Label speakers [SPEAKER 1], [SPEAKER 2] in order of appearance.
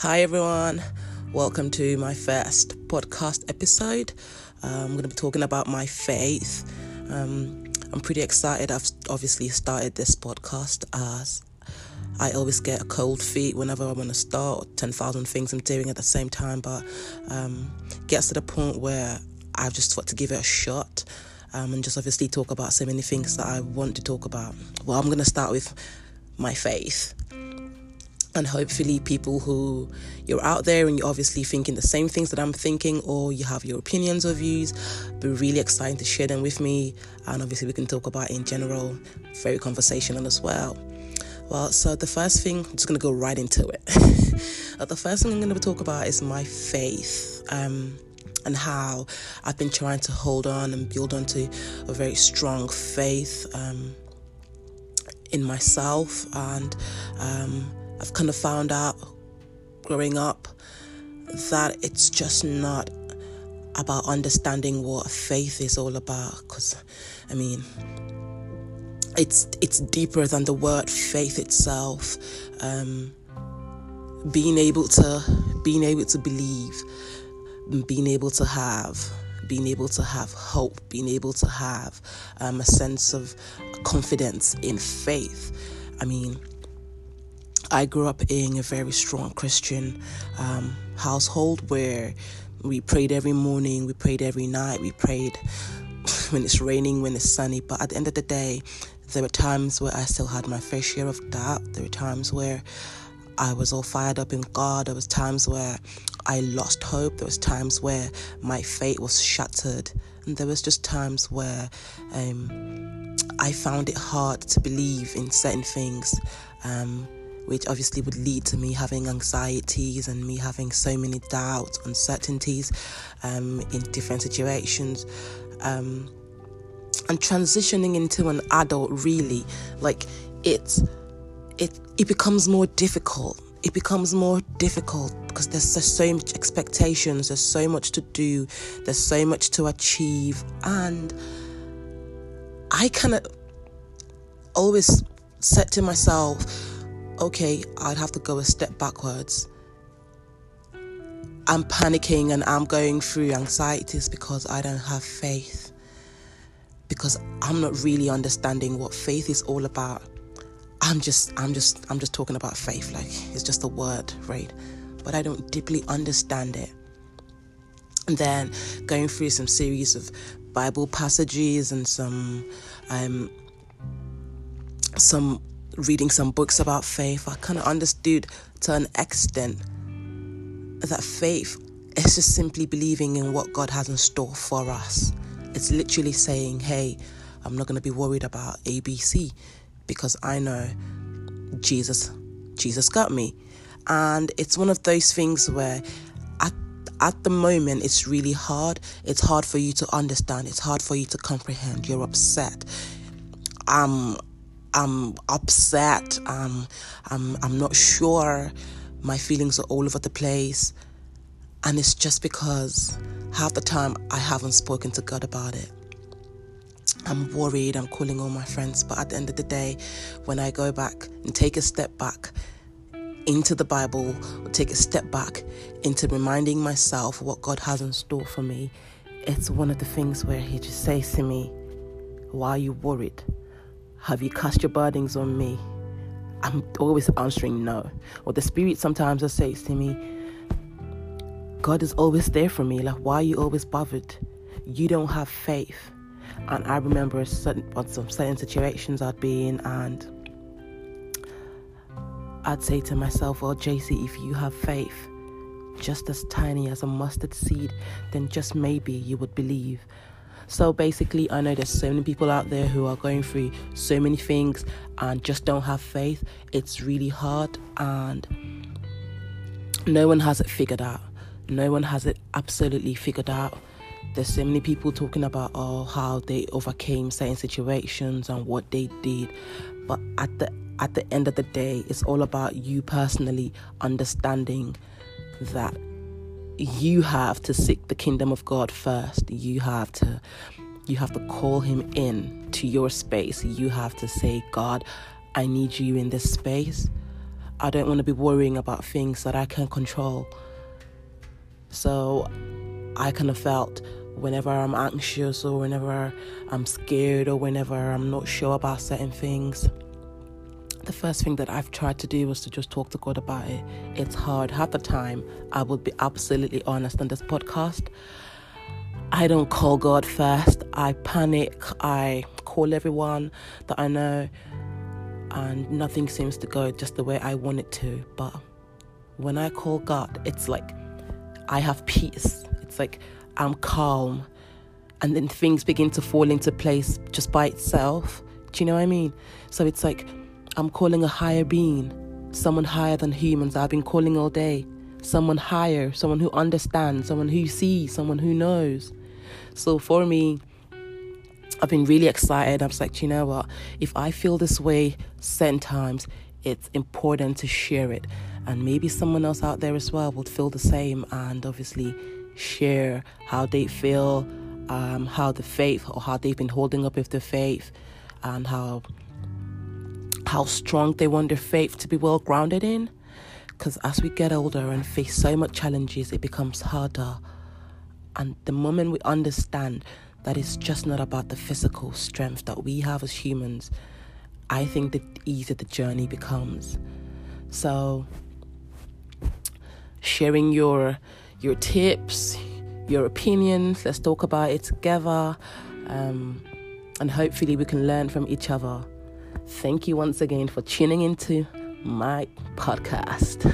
[SPEAKER 1] Hi, everyone. Welcome to my first podcast episode. Um, I'm going to be talking about my faith. Um, I'm pretty excited. I've obviously started this podcast as I always get a cold feet whenever I want to start 10,000 things I'm doing at the same time, but um, gets to the point where I've just thought to give it a shot um, and just obviously talk about so many things that I want to talk about. Well, I'm going to start with my faith and hopefully people who you're out there and you're obviously thinking the same things that I'm thinking or you have your opinions or views be really exciting to share them with me. And obviously we can talk about in general very conversational as well. Well so the first thing I'm just to go right into it. The first thing I'm to talk about is my faith um, and how I've been trying to hold on and build onto a very strong faith um, in myself and um, I've kind of found out growing up that it's just not about understanding what faith is all about because I mean it's it's deeper than the word faith itself. Um, being able to being able to believe being able to have being able to have hope being able to have um, a sense of confidence in faith. I mean I grew up in a very strong Christian um, household where we prayed every morning, we prayed every night, we prayed when it's raining, when it's sunny. But at the end of the day, there were times where I still had my fair share of doubt. There were times where I was all fired up in God. There was times where I lost hope. There was times where my faith was shattered. And there was just times where um, I found it hard to believe in certain things. Um, which obviously would lead to me having anxieties and me having so many doubts, uncertainties um, in different situations. Um, and transitioning into an adult really like it's it it becomes more difficult it becomes more difficult because there's just so much expectations there's so much to do there's so much to achieve and i kind of always said to myself okay, I'd have to go a step backwards. I'm panicking and I'm going through anxieties because I don't have faith. Because I'm not really understanding what faith is all about. I'm just I'm just I'm just talking about faith like it's just a word, right? But I don't deeply understand it. And then going through some series of Bible passages and some um some reading some books about faith, I kind of understood to an extent that faith is just simply believing in what God has in store for us. It's literally saying, hey, I'm not going to be worried about ABC because I know Jesus Jesus got me. And it's one of those things where at at the moment it's really hard. It's hard for you to understand. It's hard for you to comprehend. You're upset. Um I'm upset. I'm I'm not sure. My feelings are all over the place, and it's just because half the time I haven't spoken to God about it. I'm worried. I'm calling all my friends, but at the end of the day, when I go back and take a step back into the Bible, or take a step back into reminding myself what God has in store for me, it's one of the things where He just says to me, "Why are you worried?" Have you cast your burdens on me? I'm always answering no. Or the Spirit sometimes just says to me, God is always there for me. Like, why are you always bothered? You don't have faith. And I remember certain, some certain situations I'd be in, and I'd say to myself, Well, JC, if you have faith, just as tiny as a mustard seed, then just maybe you would believe. So basically, I know there's so many people out there who are going through so many things and just don't have faith. It's really hard, and no one has it figured out. No one has it absolutely figured out. There's so many people talking about oh how they overcame certain situations and what they did, but at the at the end of the day, it's all about you personally understanding that you have to seek the kingdom of God first. You have to you have to call him in to your space. You have to say, God, I need you in this space. I don't want to be worrying about things that I can't control. So I kind of felt whenever I'm anxious or whenever I'm scared or whenever I'm not sure about certain things, the first thing that I've tried to do was to just talk to God about it. It's hard. Half the time, I would be absolutely honest on this podcast. I don't call God first. I panic. I call everyone that I know, and nothing seems to go just the way I want it to. But when I call God, it's like I have peace. It's like I'm calm. And then things begin to fall into place just by itself. Do you know what I mean? So it's like I'm calling a higher being, someone higher than humans I've been calling all day. Someone higher, someone who understands, someone who sees, someone who knows. So for me, I've been really excited. I was like, you know what? If I feel this way certain times, it's important to share it. And maybe someone else out there as well would feel the same and obviously share how they feel, um, how the faith or how they've been holding up with the faith, and how how strong they want their faith to be well grounded in. Because as we get older and face so much challenges, it becomes harder and the moment we understand that it's just not about the physical strength that we have as humans, I think the easier the journey becomes. So, sharing your your tips, your opinions, let's talk about it together, um, and hopefully we can learn from each other. Thank you once again for tuning into my podcast.